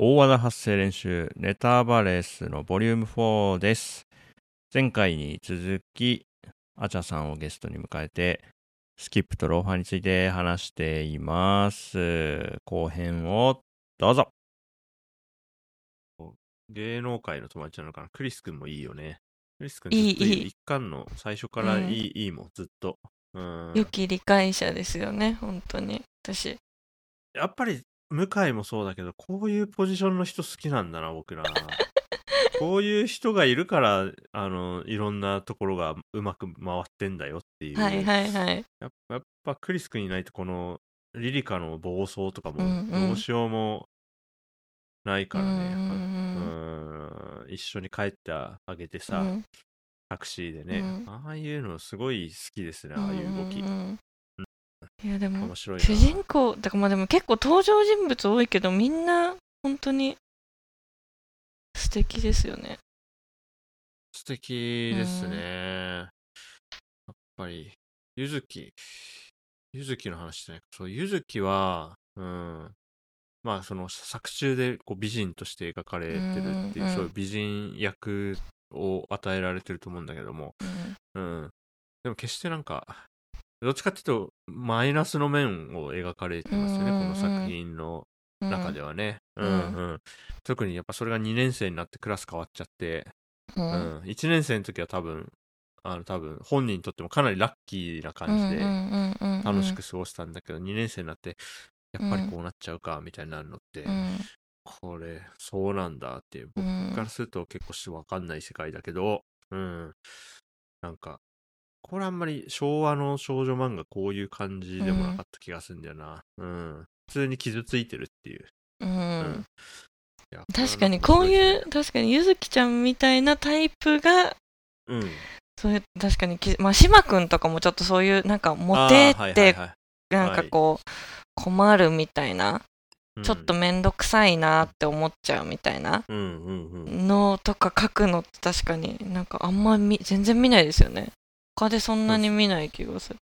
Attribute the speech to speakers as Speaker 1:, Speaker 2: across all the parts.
Speaker 1: 大和田発声練習ネタバレスのボリューム4です。前回に続き、アチャさんをゲストに迎えて、スキップとローファーについて話しています。後編をどうぞ。芸能界の友達なのかな？クリス君もいいよね。クリス君
Speaker 2: いいいい
Speaker 1: 一巻の最初からいい,、
Speaker 2: うん
Speaker 1: いいもん、ずっと。うん。
Speaker 2: 良き理解者ですよね、本当に。私。
Speaker 1: やっぱり向井もそうだけどこういうポジションの人好きなんだな僕ら。こういう人がいるからあのいろんなところがうまく回ってんだよっていう、
Speaker 2: はいはいはい。
Speaker 1: やっぱやっぱクリス君いないとこのリリカの暴走とかもどうしようもないからね、
Speaker 2: うん
Speaker 1: うん一緒に帰ってあげてさ、
Speaker 2: うん。
Speaker 1: タクシーでね、
Speaker 2: うん。
Speaker 1: ああいうのすごい好きですねああいう動き、
Speaker 2: んんんいやでも
Speaker 1: 面白いな。
Speaker 2: 主人公だからまあでも結構登場人物多いけどみんな本当に素敵ですよね。
Speaker 1: 素敵ですね。やっぱり、ゆずき、ゆずきの話じゃないそう、ゆずきは、うん、まあ、その作中でこう美人として描かれてるっていう、
Speaker 2: うんうん。
Speaker 1: そういう美人役を与えられてると思うんだけども、
Speaker 2: うん。
Speaker 1: うん。でも決してなんか、どっちかっていうと、マイナスの面を描かれてますよね、この作品の
Speaker 2: うん
Speaker 1: 中ではね。う
Speaker 2: うんん
Speaker 1: うん。特にやっぱそれが2年生になってクラス変わっちゃって、
Speaker 2: う
Speaker 1: うん。ん、1年生の時は多分あの多分本人にとってもかなりラッキーな感じで楽しく過ごしたんだけど、2年生になってやっぱりこうなっちゃうかみたいになるのって、
Speaker 2: うん。
Speaker 1: これそうなんだっていう
Speaker 2: う
Speaker 1: 僕
Speaker 2: ん
Speaker 1: からすると結構し分かんない世界だけど、うん、なんかこれあんまり昭和の少女漫画こういう感じでもなかった気がするんだよな、うん。普通に傷ついてるっていう、
Speaker 2: うん。
Speaker 1: うん。
Speaker 2: 確かにこう
Speaker 1: れ
Speaker 2: いう確かにゆずきちゃんみたいなタイプが
Speaker 1: は面白いですね
Speaker 2: そういう確かにきまあ島くんとかもちょっとそういうなんか
Speaker 1: うん、
Speaker 2: モテ
Speaker 1: あーはい
Speaker 2: って
Speaker 1: はいはい。
Speaker 2: なんかこう困るみたいな
Speaker 1: うん。
Speaker 2: ちょっとめんどくさいなって思っちゃうみたいな
Speaker 1: うんうんうん。
Speaker 2: のとか書くのって確かになんかあんまみ全然見ないですよね他でそんなに見ない気がする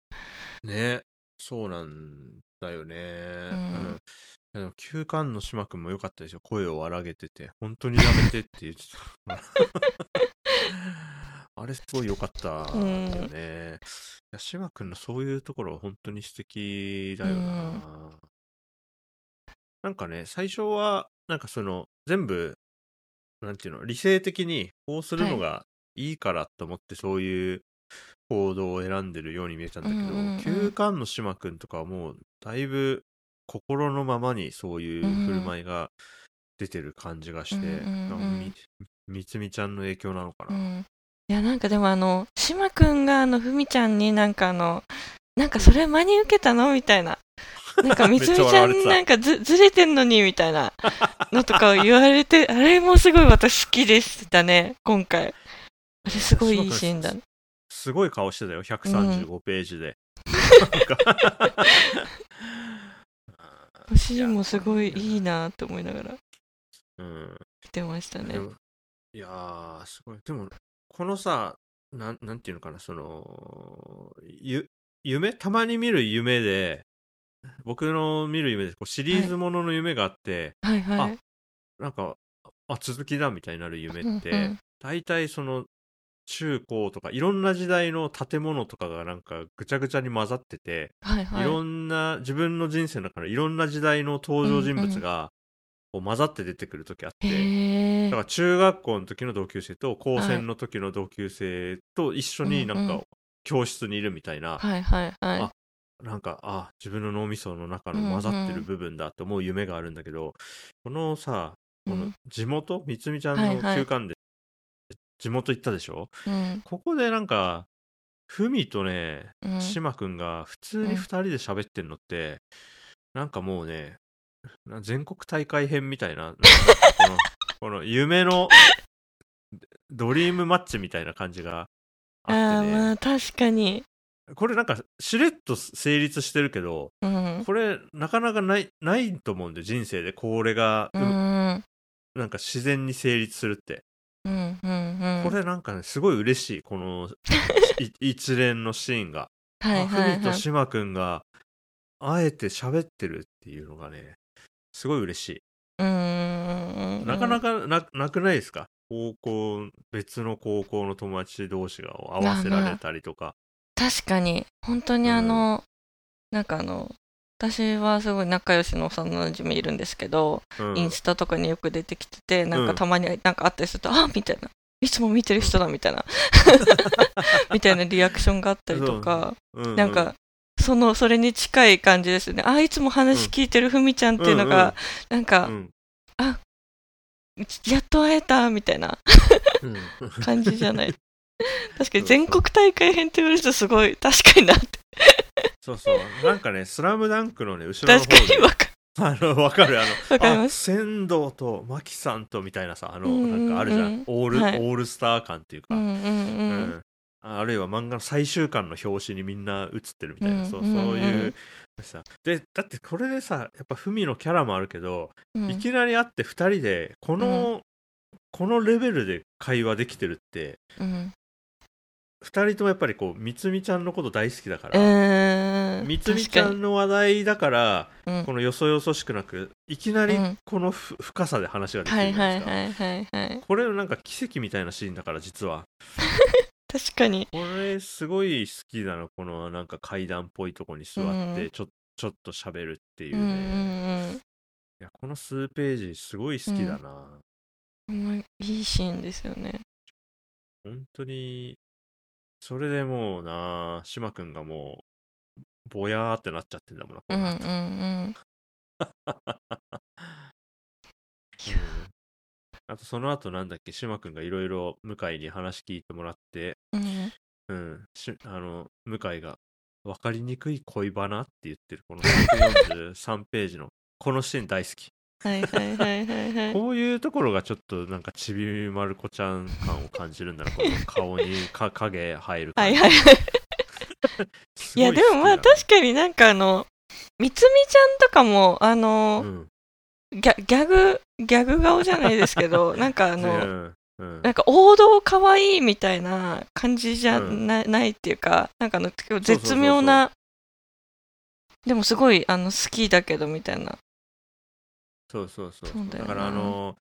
Speaker 1: ねそうなんだよね。うん休館の島君も良かったですよ。声を荒げてて、本当にやめてって言ってた。あれすごい良かったよね。いや島君のそういうところは本当に素敵だよな。
Speaker 2: うん
Speaker 1: なんかね、最初は、なんかその、全部、なんていうの、理性的にこうするのがいいからと思ってそういう行動を選んでるように見えたんだけど、
Speaker 2: うんうんうん。
Speaker 1: 休館の島君とかはもうだいぶ心のままにそういう振る舞いが出てる感じがして、
Speaker 2: うんうんうん
Speaker 1: みみつみちゃんの影響なのかな。
Speaker 2: うん。いやなんかでもあの島くんがあのふみちゃんになんかあのなんかそれ真に受けたのみたいな。なんかみつみちゃんなんかずずれてんのにみたいな のとかを言われてあれもすごい私好きでしたね今回。あれすごいいいシーンだね
Speaker 1: すごい顔してたよ、135ページで。
Speaker 2: 私もすごいいいなって思いながら
Speaker 1: うん。
Speaker 2: 見てましたね。
Speaker 1: いやー、すごい。でも、このさ、なんなんていうのかな、その、ゆ夢たまに見る夢で、僕の見る夢でこうシリーズものの夢があって、
Speaker 2: はい。はい
Speaker 1: なんか、あ、続きだみたいになる夢って、
Speaker 2: うんうん。
Speaker 1: 大体その、中高とかいろんな時代の建物とかがなんかぐちゃぐちゃに混ざってて、
Speaker 2: はいはい。
Speaker 1: いろんな自分の人生の中のいろんな時代の登場人物がこう混ざって出てくる時あって、
Speaker 2: へえ
Speaker 1: だから中学校の時の同級生と高専の時の同級生と一緒になん
Speaker 2: うん。うん
Speaker 1: か教室にいるみたいな、
Speaker 2: はいはいはい。
Speaker 1: あなんかあ自分の脳みその中の混ざってる部分だと思う夢があるんだけど、このさこの
Speaker 2: うん。
Speaker 1: 地元みつみちゃんの休館で地元行ったでしょ？
Speaker 2: うん。
Speaker 1: ここでなんかふみとね
Speaker 2: うん。
Speaker 1: 島くんが普通に2人で喋ってんのって、なんかもうねな全国大会編みたいななんか このこの夢のドリームマッチみたいな感じが
Speaker 2: あ
Speaker 1: あってね。
Speaker 2: あまあ確かに。
Speaker 1: これなんかしれっと成立してるけど
Speaker 2: うん。
Speaker 1: これなかなかないないと思うんで人生で。これが、
Speaker 2: う
Speaker 1: うん。なんか自然に成立するって
Speaker 2: うんうんうん。
Speaker 1: これなんかねすごい嬉しい。この い一連のシーンが。
Speaker 2: はいはいはい。
Speaker 1: みと島くんがあえて喋ってるっていうのがねすごい嬉しい。
Speaker 2: うーん
Speaker 1: なかなかななくないですか？高校、別の高校の友達同士が合わせられたりとか。
Speaker 2: 確かに、本当にあの、なんかあの、私はすごい仲良しの幼馴染いるんですけど、
Speaker 1: うん
Speaker 2: インスタとかによく出てきてて、なん
Speaker 1: うん
Speaker 2: かたまになんかあったりすると、あみたいな。いつも見てる人だみたいな。みたいなリアクションがあったりとか、
Speaker 1: うう
Speaker 2: なんか、その、それに近い感じですね。あ、いつも話聞いてるふみちゃんっていうのが、なんか、
Speaker 1: うん
Speaker 2: やっと会えたみたいな
Speaker 1: うん
Speaker 2: 感じじゃない。確かに全国大会編って言われるとすごい、確かになって。
Speaker 1: そうそう。なんかね、スラムダンクのね、後ろの
Speaker 2: 確
Speaker 1: 方で。
Speaker 2: かにわか
Speaker 1: あの、わかる。あの、
Speaker 2: わかります。
Speaker 1: あ仙道とマキさんとみたいなさ、あの、
Speaker 2: うんうんうん。
Speaker 1: なんかあるじゃん。オール、
Speaker 2: はい。
Speaker 1: オールスター感っていうか、
Speaker 2: うんうんうん。
Speaker 1: うん。あるいは漫画の最終巻の表紙にみんな写ってるみたいな、
Speaker 2: うん
Speaker 1: そう
Speaker 2: うんうん。
Speaker 1: そういうさ。でだってこれでさやっぱフミのキャラもあるけど、
Speaker 2: うん。
Speaker 1: いきなり会って2人でこの、このレベルで会話できてるって
Speaker 2: うん
Speaker 1: 2人ともやっぱりこうみつみちゃんのこと大好きだか
Speaker 2: う
Speaker 1: ら、
Speaker 2: ーん。
Speaker 1: みつみちゃんの話題だから
Speaker 2: うん。
Speaker 1: このよそよそしくなくいきなり
Speaker 2: うん。
Speaker 1: このふ深さで話ができ
Speaker 2: はいはい
Speaker 1: るじゃないですか、
Speaker 2: はいはいはい。
Speaker 1: これなんか奇跡みたいなシーンだから実は。
Speaker 2: 確かに。
Speaker 1: これすごい好きなのこのなんか階段っぽいとこに座って
Speaker 2: うん
Speaker 1: ちょ,、ちょっと喋るっていうね、
Speaker 2: うんうん
Speaker 1: いやこの数ページすごい好きだな、
Speaker 2: うういいシーンですよね。
Speaker 1: 本当にそれでもうな島君がもうぼやーってなっちゃってんだもんなこ
Speaker 2: うんうんうん。
Speaker 1: う。んあとその後なんだっけ島君がいろいろ向井に話聞いてもらって
Speaker 2: うん。
Speaker 1: うん、しあの向井が分かりにくい恋バナって言ってるこの143ページのこのシーン大好き
Speaker 2: はいはいはいはいはい。
Speaker 1: こういうところがちょっとなんかちびまる子ちゃん感を感じるんだなこの顔にか影入る感じ
Speaker 2: はいはいはい。
Speaker 1: すご
Speaker 2: いやでもまあ
Speaker 1: 好きだ
Speaker 2: 確かになんかあの、みつみちゃんとかも、あの、
Speaker 1: うん
Speaker 2: ギャギャグ、ギャグ顔じゃないですけど、なんかあ
Speaker 1: う
Speaker 2: の、
Speaker 1: んうん
Speaker 2: なんか王道可愛いみたいな感じじゃ
Speaker 1: うん
Speaker 2: な,、ないっていうか、なんかあの
Speaker 1: そうそう
Speaker 2: 絶妙な、でもすごいあの好きだけどみたいな。
Speaker 1: そうそうそう。
Speaker 2: そうだよな。
Speaker 1: からあの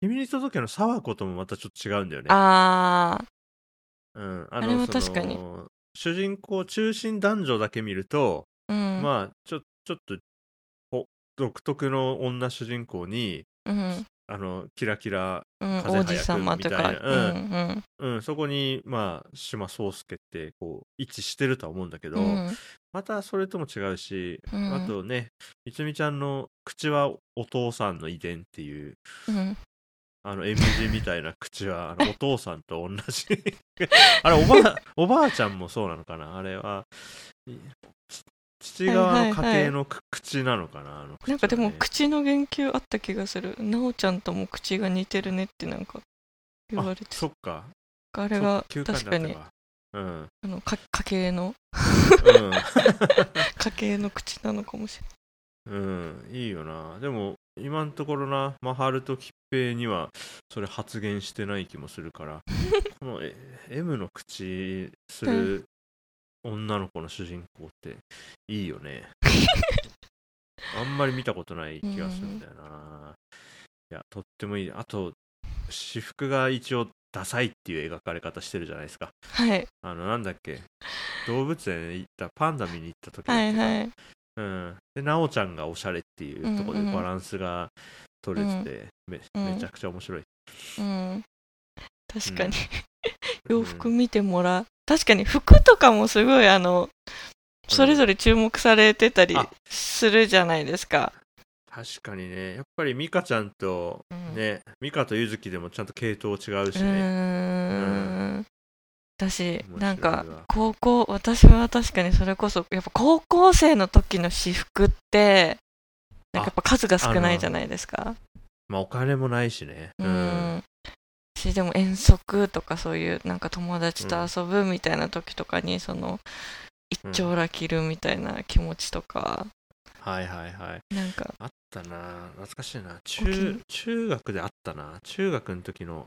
Speaker 1: 君に届けの沢子ともまたちょっと違うんだよね。
Speaker 2: あ
Speaker 1: うん、あ
Speaker 2: あれは確かに。
Speaker 1: の主人公中心男女だけ見ると、
Speaker 2: ー、うん。
Speaker 1: まあちょちょっとお独特の女主人公に
Speaker 2: うん、
Speaker 1: あのキラキラ、
Speaker 2: うん、
Speaker 1: 風
Speaker 2: 王子様とか、
Speaker 1: 早くみたいな
Speaker 2: うん。
Speaker 1: うん、そこにまあ島宗介ってこう位置してるとは思うんだけど、
Speaker 2: うん、うん、
Speaker 1: またそれとも違うし、
Speaker 2: うん。
Speaker 1: あとねみつみちゃんの口はお父さんの遺伝っていう
Speaker 2: うん、
Speaker 1: あの M 字みたいな口はあの お父さんと同じ。あれおばあおばあちゃんもそうなのかな？あれは父側の家系のく口なのかな？ね。
Speaker 2: なんかでも口の言及あった気がする。なおちゃんとも口が似てるねってなんか言われて
Speaker 1: あそっか。
Speaker 2: あれが
Speaker 1: そう休
Speaker 2: 確か。に
Speaker 1: うん、
Speaker 2: あのか家系の
Speaker 1: うん
Speaker 2: 家系の口なのかもしれ
Speaker 1: うん、いいよな。でも、今のところな、マハルとキッペイにはそれ発言してない気もするから、このえ M の口する女の子の主人公っていいよね。あんまり見たことない気がするんだよな。いや、とってもいい。あと、私服が一応ダサいっていう描かれ方してるじゃないですか。
Speaker 2: はい
Speaker 1: あの、なんだっけ、動物園行った、パンダ見に行った時
Speaker 2: はいはい。
Speaker 1: うん、で、なおちゃんがおしゃれっていうところ
Speaker 2: うんうん
Speaker 1: でバランスが取れてて、め
Speaker 2: うん
Speaker 1: めちゃくちゃ面白い。
Speaker 2: うん。確かに。
Speaker 1: うん
Speaker 2: 洋服見てもらう。確かに服とかもすごいあの、それぞれ注目されてたり
Speaker 1: あ
Speaker 2: するじゃないですか。
Speaker 1: 確かにね、やっぱりミカちゃんと
Speaker 2: うん
Speaker 1: ね、ミカとユズキでもちゃんと系統違う
Speaker 2: う
Speaker 1: しね。
Speaker 2: ーん。だし、
Speaker 1: 面白いわ
Speaker 2: なんか、高校、私は確かにそれこそ、やっぱ高校生の時の私服って、なんかやっぱ数が少ないじゃないですか。
Speaker 1: まあお金もないしね。
Speaker 2: う
Speaker 1: うん。
Speaker 2: ん。し、でも遠足とかそういう、なんか友達と遊ぶみたいな時とかに、その、一丁羅着るみたいな気持ちとか、
Speaker 1: はいはいはい。
Speaker 2: なんか、
Speaker 1: あったな。懐かしいな。中、中学であったな。中学の時の、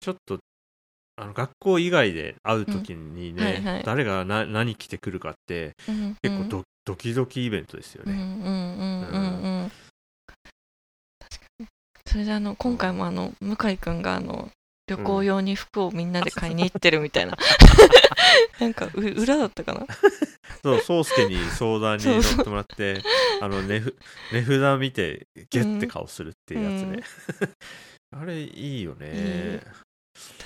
Speaker 1: ちょっと、あの学校以外で会う時にね、
Speaker 2: うんはいはい。
Speaker 1: 誰がな何着てくるかって、
Speaker 2: うん
Speaker 1: 結構ド,、ドキドキイベントですよね。
Speaker 2: うんうんうんうんうん確かにそれであの今回もあの向井くんがあの旅行用に服をみんなで買いに行ってるみたいな、なんかう裏だったかな？
Speaker 1: そう宗介に相談に乗ってもらってあの値札見てゲッて顔するっていうやつね、あれいいよね。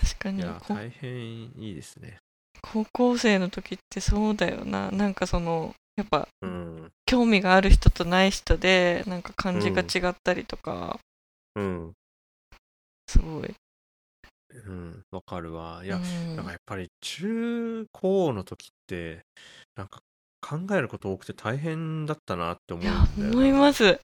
Speaker 2: 確かに
Speaker 1: 大変いいですね。
Speaker 2: 高校生の時ってそうだよな。なんかそのやっぱ
Speaker 1: うん。
Speaker 2: 興味がある人とない人でなんか感じが違ったりとか、
Speaker 1: うん。
Speaker 2: すごい。
Speaker 1: うんわかるわ。いや、
Speaker 2: うん。
Speaker 1: なんかやっぱり中高の時ってなんか考えること多くて大変だったなって思うんだよな
Speaker 2: 思います、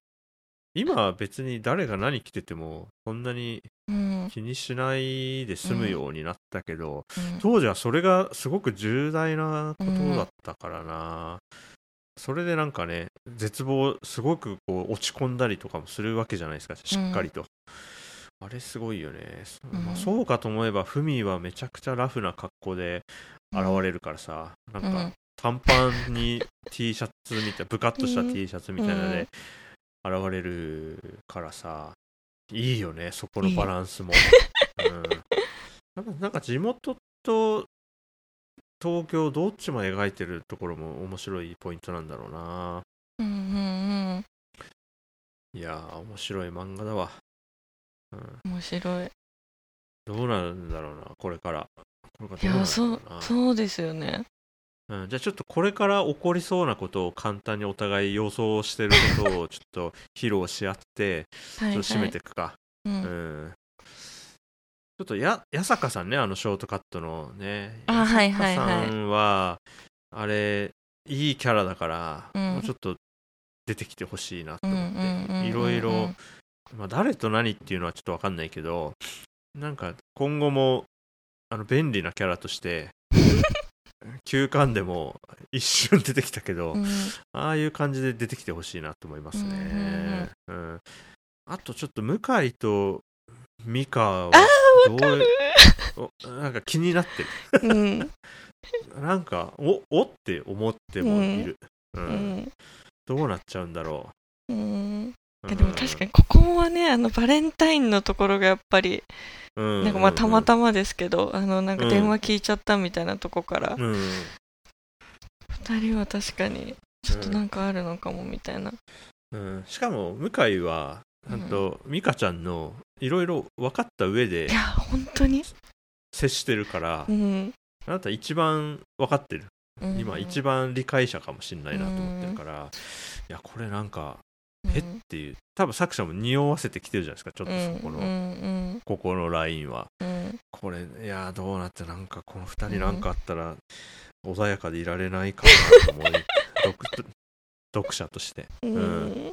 Speaker 1: 今は別に誰が何着ててもそんなに
Speaker 2: うん。
Speaker 1: 気にしないで済むようになったけど、
Speaker 2: うん。
Speaker 1: 当時はそれがすごく重大なことだったからな、それでなんかね絶望すごくこう落ち込んだりとかもするわけじゃないですかしっかりと、あれすごいよね、そ
Speaker 2: うん
Speaker 1: まあ、そうかと思えばフミはめちゃくちゃラフな格好で現れるからさ、なんか
Speaker 2: うん。
Speaker 1: 短パンに T シャツみたいなブカッとした T シャツみたいなで現れるからさいいよねそこのバランスも、うん、なんか地元と東京どっちも描いてるところも面白いポイントなんだろうな。
Speaker 2: うんうんうん。
Speaker 1: いやー面白い漫画だわ、うん、
Speaker 2: 面白い。
Speaker 1: どうなるんだろうなこれから
Speaker 2: い
Speaker 1: どうなるんだろ
Speaker 2: やそうそうですよね。
Speaker 1: うん、じゃあちょっとこれから起こりそうなことを簡単にお互い予想してることをちょっと披露し合って
Speaker 2: はいはい。
Speaker 1: ちょっと締めていくか、
Speaker 2: う
Speaker 1: うん。んちょっとや八坂さんねあのショートカットのね
Speaker 2: あはいはいはい。
Speaker 1: 八坂さんはあれいいキャラだから、
Speaker 2: うん。
Speaker 1: もうちょっと出てきてほしいなと
Speaker 2: うん
Speaker 1: 思って、
Speaker 2: うんうんうん
Speaker 1: いろいろ、まあ、誰と何っていうのはちょっと分かんないけどなんか今後もあの便利なキャラとして 休館でも一瞬出てきたけど、
Speaker 2: うん。
Speaker 1: ああいう感じで出てきてほしいなと思いますね。うんあとちょっと向井と美香はどうおなんか気になってる。
Speaker 2: うん。
Speaker 1: なんかおおって思ってもいる、う
Speaker 2: うん。ん。
Speaker 1: どうなっちゃうんだろ
Speaker 2: う。ん
Speaker 1: う。
Speaker 2: いやでも確かにここはねあのバレンタインのところがやっぱり
Speaker 1: に
Speaker 2: なんかまあたまたまですけどあのなんか電話聞いちゃったみたいなとこから
Speaker 1: うん。うん
Speaker 2: 二人は確かにちょっとなんかあるのかもみたいな。
Speaker 1: うん。しかも向井はちゃんと美香ちゃんのいろいろ分かった上で
Speaker 2: いや本当に？
Speaker 1: 接してるから、
Speaker 2: うん。
Speaker 1: あなた一番分かってる。
Speaker 2: うん。
Speaker 1: 今一番理解者かもしれないなと思ってるから、いやこれなんかえっていう。多分作者も匂わせてきてるじゃないですかちょっとそこの、
Speaker 2: うんうん。
Speaker 1: ここのラインは。
Speaker 2: うん。
Speaker 1: これいやどうなってなんかこの2人なんかあったら穏やかでいられないかなと思い、読読者として。
Speaker 2: うん。
Speaker 1: うん。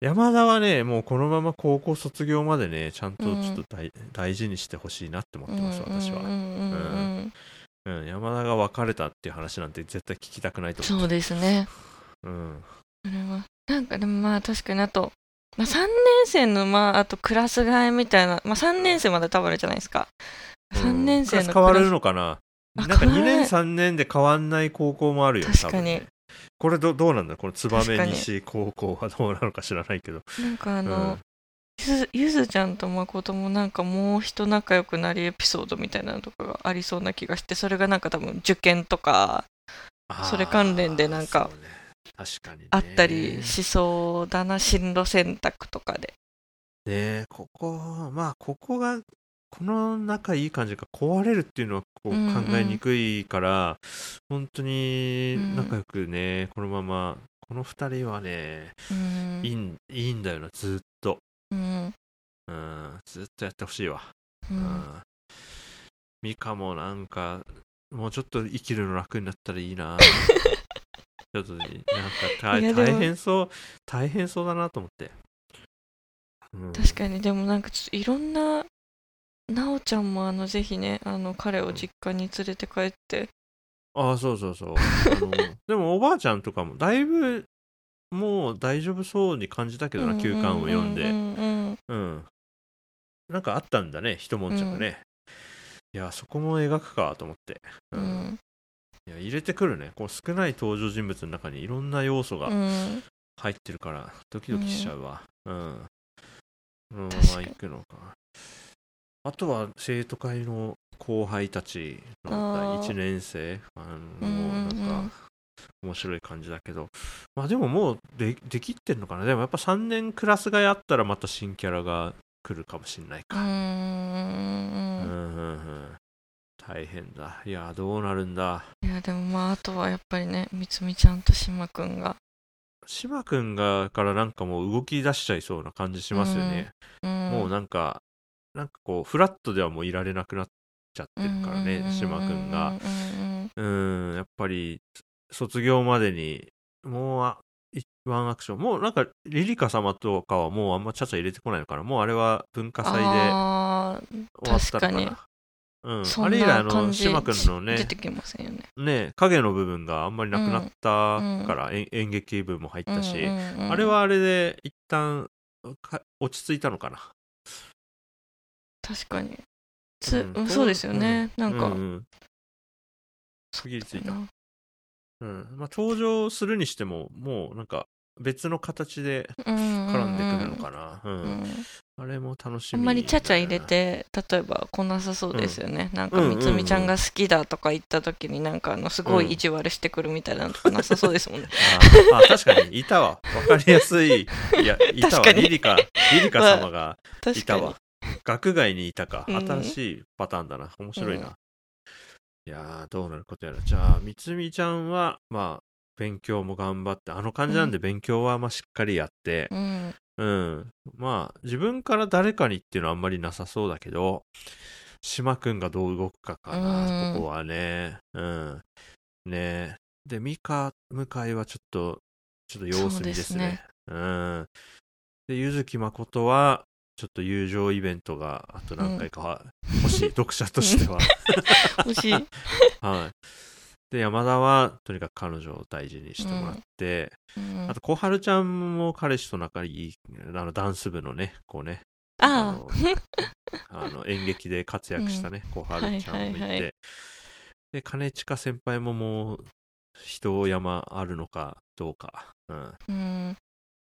Speaker 1: 山田はねもうこのまま高校卒業までねちゃんとちょっと大,、大事にしてほしいなって思ってます私は、
Speaker 2: うんうんうん。
Speaker 1: うん、山田が別れたっていう話なんて絶対聞きたくないと思う
Speaker 2: そうですね。
Speaker 1: うん。
Speaker 2: それはなんかでもまあ確かにあと、まあ、3年生のまああとクラス替えみたいな、まあ、3年生まで多分あるじゃないですか。3年生の
Speaker 1: クラス変わる
Speaker 2: ク
Speaker 1: のかな？
Speaker 2: あ
Speaker 1: なんか2
Speaker 2: 変わらない。
Speaker 1: 年3年で変わんない高校もあるよね。
Speaker 2: 確かに。
Speaker 1: ねこれどどうなんだ？この燕西高校はどうなのか知らないけど。
Speaker 2: なんかあ
Speaker 1: うん。
Speaker 2: の、ゆずゆずちゃんと誠もなんかもう一仲良くなりエピソードみたいなのとかがありそうな気がしてそれがなんか多分受験とかそれ関連でなんか
Speaker 1: 確かにね。
Speaker 2: あったりしそうだな進路選択とかで。
Speaker 1: ねここまあここがこの仲いい感じが壊れるっていうのはこう
Speaker 2: うんうん
Speaker 1: 考えにくいから、本当に仲良くね、このままこの2人はね、
Speaker 2: うん。
Speaker 1: いいんいいんだよなずっと、
Speaker 2: うん。
Speaker 1: うん、ずっとやってほしいわ、
Speaker 2: う
Speaker 1: うんん。ミカもなんかもうちょっと生きるの楽になったらいいな ちょっとなんか大変そう大変そうだなと思って、うん
Speaker 2: 確かにでもなんかちょっといろんななおちゃんもあのぜひねあの彼を実家に連れて帰って
Speaker 1: ああ、そうそうそう。あの でもおばあちゃんとかもだいぶもう大丈夫そうに感じたけどな、休館を読んで。
Speaker 2: うんうん
Speaker 1: うん。なんかあったんだね、一悶着ね。いや、そこも描くかと思って。
Speaker 2: う
Speaker 1: うん
Speaker 2: ん
Speaker 1: いや入れてくるね。こう少ない登場人物の中にいろんな要素が
Speaker 2: うん。
Speaker 1: 入ってるから、ドキドキしちゃうわ。うん。うのま
Speaker 2: 確かに。
Speaker 1: ま行くのか。あとは生徒会の後輩たちの
Speaker 2: あー。
Speaker 1: 1年生あの
Speaker 2: うんうんうん。
Speaker 1: もうなんか面白い感じだけど。まあでももうでできってんのかな。でもやっぱ3年クラスがやったらまた新キャラが来るかもしんないか、
Speaker 2: うーん。
Speaker 1: うんうんうん大変だ。いやどうなるんだ。
Speaker 2: いやでもまああとはやっぱりねみつみちゃんとしまくんが、
Speaker 1: 島君がからなんかもう動き出しちゃいそうな感じしますよね、
Speaker 2: うん、
Speaker 1: もうなんかなんかこうフラットではもういられなくなっちゃってるからね島君が
Speaker 2: うんうん
Speaker 1: うんやっぱり卒業までにもうあいワンアクション。もうなんかリリカ様とかはもうあんまちゃちゃ入れてこないのかな。もうあれは文化祭で終わったのか
Speaker 2: 確かに
Speaker 1: なうん、あれ以来あの島君のね
Speaker 2: 出てきませんよね。
Speaker 1: ね影の部分があんまりなくなったから、えん演劇部も入ったし、
Speaker 2: うんうんうん
Speaker 1: あれはあれで一旦か落ち着いたのかな。
Speaker 2: 確かに。つ、
Speaker 1: うん。
Speaker 2: うんそうですよね、なんか、
Speaker 1: うんうん。区切りついた。
Speaker 2: な
Speaker 1: うん。まあ、登場するにしてももうなんか別の形で
Speaker 2: うん
Speaker 1: 絡んでくるのかな、うん。
Speaker 2: うん。
Speaker 1: あれも楽し
Speaker 2: あ
Speaker 1: み
Speaker 2: んまりちゃちゃ入れて例えば来なさそうですよね、なんか
Speaker 1: うんうんうん。
Speaker 2: みつみちゃんが好きだとか言った時になんかあのすごい意地悪してくるみたいなのとかなさそうですもんね、
Speaker 1: ああ確かにいたわ。わかりやすい。いやいたわ。リリカリリカ様がいたわ。学外にいたか。
Speaker 2: うん。
Speaker 1: 新しいパターンだな。面白いな、いやーどうなることやら。じゃあみつみちゃんはまあ勉強も頑張ってあの感じなんで勉強はまあしっかりやって、
Speaker 2: うん
Speaker 1: うん。まあ、自分から誰かにっていうのはあんまりなさそうだけど、島くんがどう動くかかな、
Speaker 2: うん
Speaker 1: ここはね。うん。ねで、ミカ、向井はちょっと、ちょっと様子見ですね。うん。で、ゆずきまことは、ちょっと友情イベントがあと何回かは欲しい、読者としては。
Speaker 2: 欲しい、
Speaker 1: はい。で、山田は、とにかく彼女を大事にしてもらって、
Speaker 2: うん。
Speaker 1: あと、小春ちゃんも彼氏と仲いい、あの、ダンス部のね、こうね、
Speaker 2: あ
Speaker 1: のあの演劇で活躍したね、小春ちゃんもいて、
Speaker 2: はいはいはい。
Speaker 1: で、兼近先輩ももう、人山あるのかどうか。うん。
Speaker 2: あうん。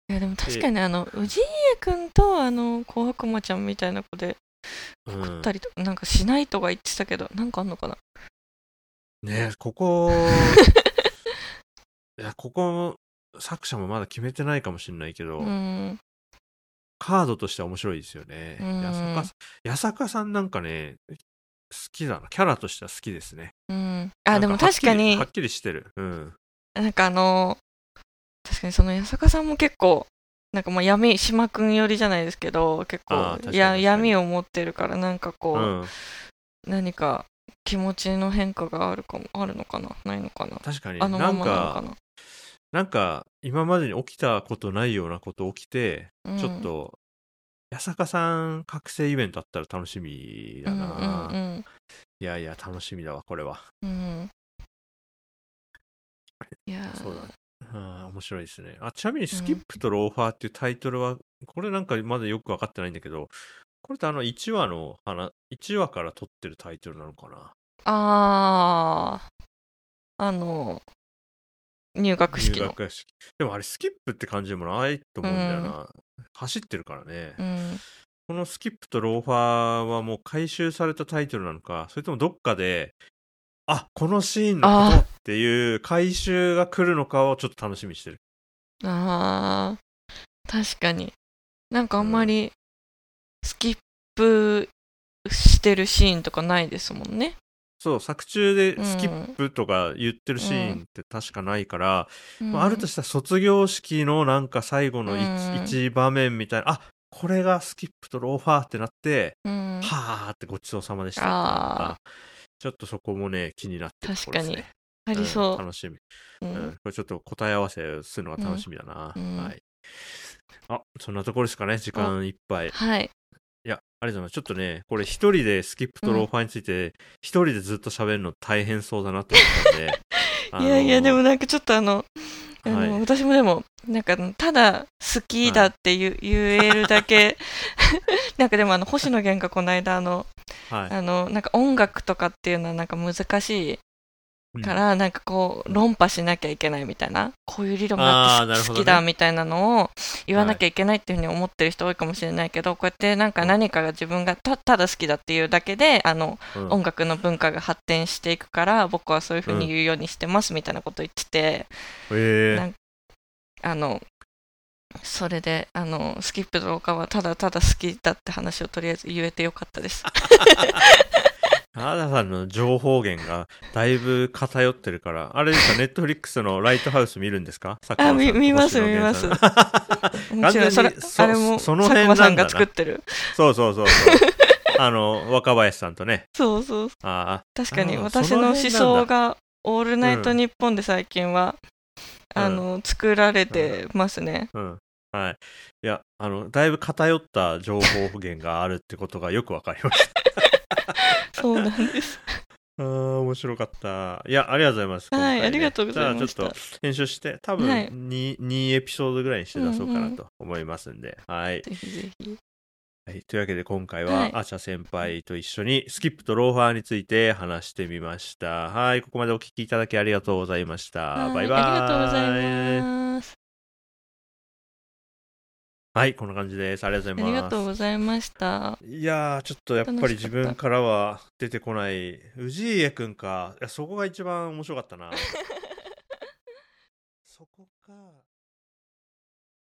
Speaker 2: いやでも確かにあの氏家くんとあの紅白馬ちゃんみたいな子で
Speaker 1: うん。
Speaker 2: 送ったりとか、なんかしないとか言ってたけどなんかあんのかな
Speaker 1: ねここ、いや、ここ、作者もまだ決めてないかもしれないけど、
Speaker 2: うん
Speaker 1: カードとしては面白いですよね。
Speaker 2: うん
Speaker 1: 八坂さんなんかね、好きだな。キャラとしては好きですね。
Speaker 2: うんあでも確かに
Speaker 1: はっきりしてる。うん。
Speaker 2: なんかあの確かにその八坂さんも結構なんかまあ闇島くん寄りじゃないですけど結構や闇を持ってるからなんかこう、
Speaker 1: うん。
Speaker 2: 何か気持ちの変化があるかもあるのかな？ないのかな？
Speaker 1: 確かに。
Speaker 2: あのま
Speaker 1: なんか、
Speaker 2: まなのかな
Speaker 1: なんか、今までに起きたことないようなこと起きて、
Speaker 2: うん。
Speaker 1: ちょっと、八坂さん覚醒イベントあったら楽しみだな。
Speaker 2: うんうん
Speaker 1: いやいや、楽しみだわ、これは。
Speaker 2: うん。うんいやー。
Speaker 1: そうだ。ね。あー面白いですね。あ、ちなみに、スキップとローファーっていうタイトルは、これなんかまだよく分かってないんだけど、これってあの1話の話、1話から撮ってるタイトルなのかな？
Speaker 2: あーあの入学式の
Speaker 1: 入学式。でもあれ、スキップって感じでもないと思うんだよな。走ってるからね。
Speaker 2: うん
Speaker 1: このスキップとローファーはもう回収されたタイトルなのか、それともどっかで、あこのシーンのことっていう回収が来るのかをちょっと楽しみにしてる。
Speaker 2: あー確かになんかあんまりスキップしてるシーンとかないですもんね。
Speaker 1: そう、作中で
Speaker 2: うん。
Speaker 1: スキップとか言ってるシーンって確かないから、
Speaker 2: うん。
Speaker 1: まあ、あるとしたら卒業式のなんか最後の一,、
Speaker 2: うん。
Speaker 1: 一場面みたいな、あこれがスキップとローファーってなって、
Speaker 2: うん。
Speaker 1: はーってごちそうさまでした。ちょっとそこもね、気になってるところですね。
Speaker 2: ありそ
Speaker 1: ん楽しみ。
Speaker 2: う、
Speaker 1: うん。
Speaker 2: うん
Speaker 1: これちょっと答え合わせするのが楽しみだな。
Speaker 2: うん。
Speaker 1: はい。あ、そんなところですかね、時間いっぱい。い
Speaker 2: はい。
Speaker 1: や、ありがとうございます。ちょっとね、これ一人でスキップとローファーについて、一人でずっと喋るの大変そうだなと思ったんで。あ
Speaker 2: い
Speaker 1: の
Speaker 2: やいやでもなんかちょっとあのあの、
Speaker 1: はい
Speaker 2: 私もでもなんかただ好きだって言,、言えるだけ なんかでもあの星野源がこの間あの
Speaker 1: はい。
Speaker 2: あのなんか音楽とかっていうのはなんか難しいから、なんかこう、論破しなきゃいけないみたいな、こういう理論があって好きだみたいなのを言わなきゃいけないっていうふうに思ってる人多いかもしれないけど、こうやってなんか何かが自分がたただ好きだっていうだけで、あの、
Speaker 1: うん。
Speaker 2: 音楽の文化が発展していくから、僕はそういうふうに言うようにしてますみたいなこと言ってて、
Speaker 1: え
Speaker 2: なんあの、それで、あの、スキップとかはただただ好きだって話をとりあえず言えてよかったです。
Speaker 1: あださんの情報源がだいぶ偏ってるから、あれですか、ネットフリックスのライトハウス見るんですか？
Speaker 2: あ見見ます
Speaker 1: 星野源さん
Speaker 2: もちろん、それも、
Speaker 1: その
Speaker 2: 佐
Speaker 1: 辺
Speaker 2: さんが作ってる。
Speaker 1: そうそうそうそう。あの、若林さんとね。
Speaker 2: そうそう。
Speaker 1: あ
Speaker 2: 確かに、私
Speaker 1: その
Speaker 2: の思想が、オールナイトニッポンで最近は、
Speaker 1: うん
Speaker 2: あの、作られてますね。
Speaker 1: あ、うん。はい。いや、あの、だいぶ偏った情報源があるってことがよくわかりました。
Speaker 2: そうなんです。
Speaker 1: あー面白かった。いや、ありがとうございます。
Speaker 2: はい
Speaker 1: ね
Speaker 2: ありがとうございました
Speaker 1: じゃあちょっと編集して、多分
Speaker 2: はい
Speaker 1: 2, 2エピソードぐらいにして出そうか
Speaker 2: うんう
Speaker 1: なんと思いますんで。はい。
Speaker 2: ぜひぜひ。
Speaker 1: はい、というわけで今回
Speaker 2: は
Speaker 1: はいアチャ先輩と一緒にスキップとローファーについて話してみました。はい、ここまでお聞きいただきありがとうございました。
Speaker 2: はい
Speaker 1: バイバイ。
Speaker 2: ありがとうございます。
Speaker 1: はい、こんな感じです。ありがとうございます。
Speaker 2: ありがとうございました。
Speaker 1: いやー、ちょっとやっぱり自分からは出てこない、氏家くんか。いや、そこが一番面白かったな。そこか。